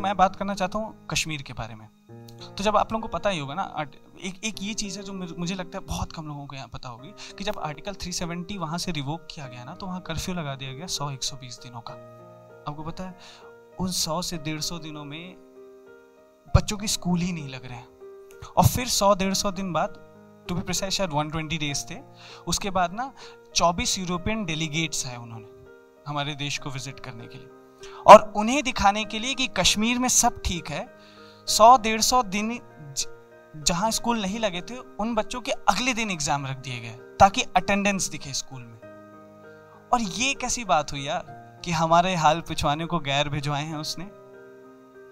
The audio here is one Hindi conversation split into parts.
मैं बात करना चाहता हूँ कश्मीर के बारे में। तो जब आप लोगों को पता ही होगा ना एक एक ये चीज़ है जो मुझे लगता है बहुत कम लोगों को यहाँ पता होगी कि जब आर्टिकल 370 वहाँ से रिवोक किया गया ना तो वहाँ कर्फ्यू लगा दिया गया 100 120 दिनों का। आपको पता है, उन 100 से 150 दिनों में बच्चों की स्कूल ही नहीं लग रहे हैं। और फिर 100 150 दिन बाद टू बी प्रिसाइज शायद 120 डेज़ थे, उसके बाद ना 24 यूरोपियन डेलीगेट्स आए उन्होंने हमारे देश को विज़िट करने के लिए। और उन्हें दिखाने के लिए कि कश्मीर में सब ठीक है। सौ, डेढ़ सौ दिन जहाँ स्कूल नहीं लगे थे, उन बच्चों के अगले दिन एग्ज़ाम रख दिए गए, ताकि अटेंडेंस दिखे स्कूल में। और ये कैसी बात हुई यार, कि हमारे हाल पिछवाने को गैर भिजवाए हैं उसने?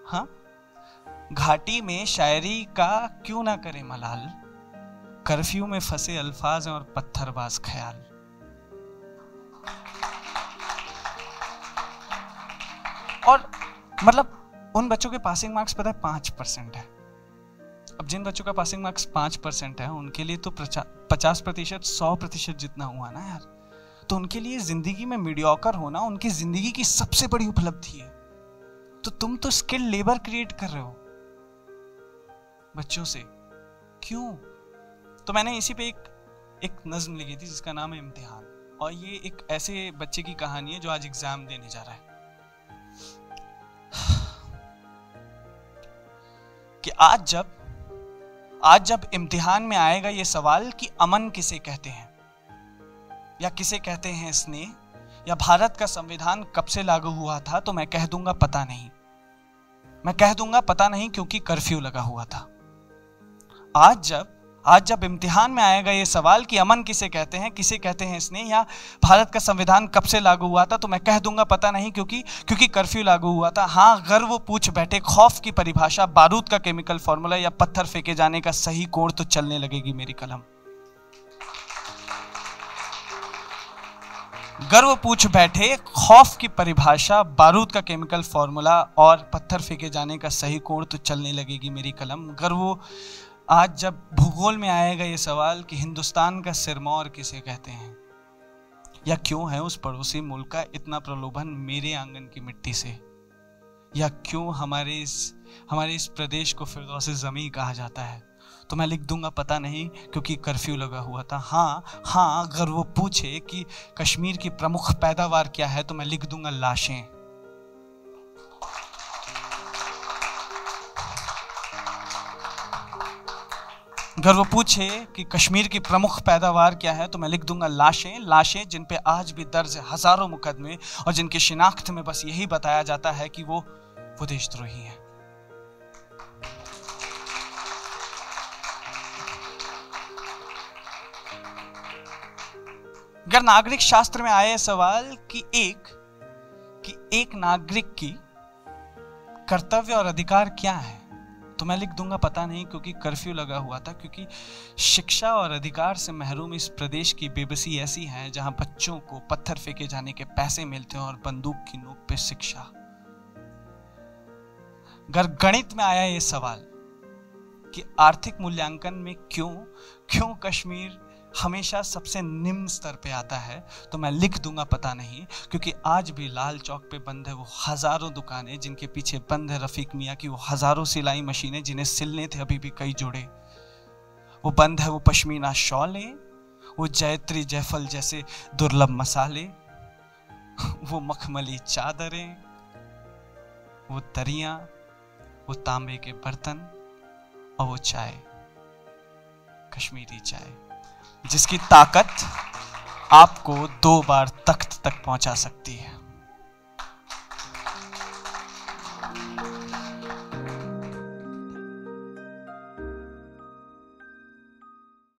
हाँ? घाटी में शायरी का क्यों ना करे मलाल? कर्फ्यू में फंसे अल्फाज और पत्थरबाज ख्याल। और मतलब उन बच्चों के पासिंग मार्क्स पता है पाँच परसेंट है। अब जिन बच्चों का पासिंग मार्क्स पाँच परसेंट है, उनके लिए तो पचास प्रतिशत, सौ प्रतिशत जितना हुआ ना यार। तो उनके लिए ज़िंदगी में मीडियोकर होना उनकी ज़िंदगी की सबसे बड़ी उपलब्धि है। तो तुम तो स्किल लेबर क्रिएट कर रहे हो। बच्चों से। क्यों? तो मैंने इसी पे एक एक नज्म लिखी थी जिसका नाम है इम्तिहान। और ये एक ऐसे बच्चे की कहानी है जो आज एग्ज़ाम देने जा रहा है। कि आज जब आज जब इम्तिहान में आएगा ये सवाल कि अमन किसे कहते हैं? या किसे कहते हैं स्नेह या भारत का संविधान कब से लागू हुआ था तो मैं कह दूँगा पता नहीं। मैं कह दूँगा पता नहीं क्योंकि कर्फ्यू लगा हुआ था। आज जब आज जब इम्तिहान में आएगा ये सवाल कि अमन किसे कहते हैं, किसे कहते हैं इसने या भारत का संविधान कब से लागू हुआ था तो मैं कह दूँगा पता नहीं क्योंकि क्योंकि कर्फ्यू लागू हुआ था। हाँ अगर वो पूछ बैठे, खौफ की परिभाषा, बारूद का केमिकल फॉर्मूला या पत्थर फेंके जाने का सही कोण तो चलने लगेगी मेरी कलम। गर्व पूछ बैठे, खौफ की परिभाषा, बारूद का केमिकल फॉर्मूला और पत्थर फेंके जाने का सही कोण तो चलने लगेगी मेरी कलम। गर्व आज जब भूगोल में आएगा ये सवाल कि हिंदुस्तान का सिरमौर किसे कहते हैं? या क्यों है उस पड़ोसी मुल्क का इतना प्रलोभन मेरे आँगन की मिट्टी से? या क्यों हमारे इस हमारे इस प्रदेश को फिर ज़मी कहा जाता है? तो मैं लिख दूँगा, पता नहीं, क्योंकि कर्फ्यू लगा हुआ था। हाँ हाँ अगर वो पूछे कि कश्मीर की प्रमुख पैदावार क्या है तो मैं लिख दूँगा लाशें। अगर वो पूछे कि कश्मीर की प्रमुख पैदावार क्या है तो मैं लिख दूँगा लाशें लाशें जिन पे आज भी दर्ज हज़ारों मुकदमे और जिनकी शिनाख्त में बस यही बताया जाता है कि वो वो देशद्रोही हैं। अगर नागरिक शास्त्र में आए सवाल कि एक कि एक नागरिक की कर्तव्य और अधिकार क्या है? तो मैं लिख दूँगा, पता नहीं, क्योंकि कर्फ्यू लगा हुआ था, क्योंकि शिक्षा और अधिकार से महरूम इस प्रदेश की बेबसी ऐसी है जहाँ बच्चों को पत्थर फेंके जाने के पैसे मिलते हैं और बंदूक की नोक पे शिक्षा। अगर गणित में आया ये सवाल कि आर्थिक मूल्यांकन में क्यों क्यों कश्मीर हमेशा सबसे निम्न स्तर पे आता है तो मैं लिख दूँगा पता नहीं, क्योंकि आज भी लाल चौक पे बंद है वो हज़ारों दुकानें जिनके पीछे बंद है रफ़ीक मियाँ की, वो हज़ारों सिलाई मशीनें जिन्हें सिलने थे अभी भी कई जोड़े। वो बंद है वो पश्मीना शॉलें, वो जैत्री जयफल जैसे दुर्लभ मसाले, वो मखमली चादरें, वो तरियाँ, वो तांबे के बर्तन और वो चाय, कश्मीरी चाय। जिसकी ताकत आपको दो बार तख्त तक पहुँचा सकती है।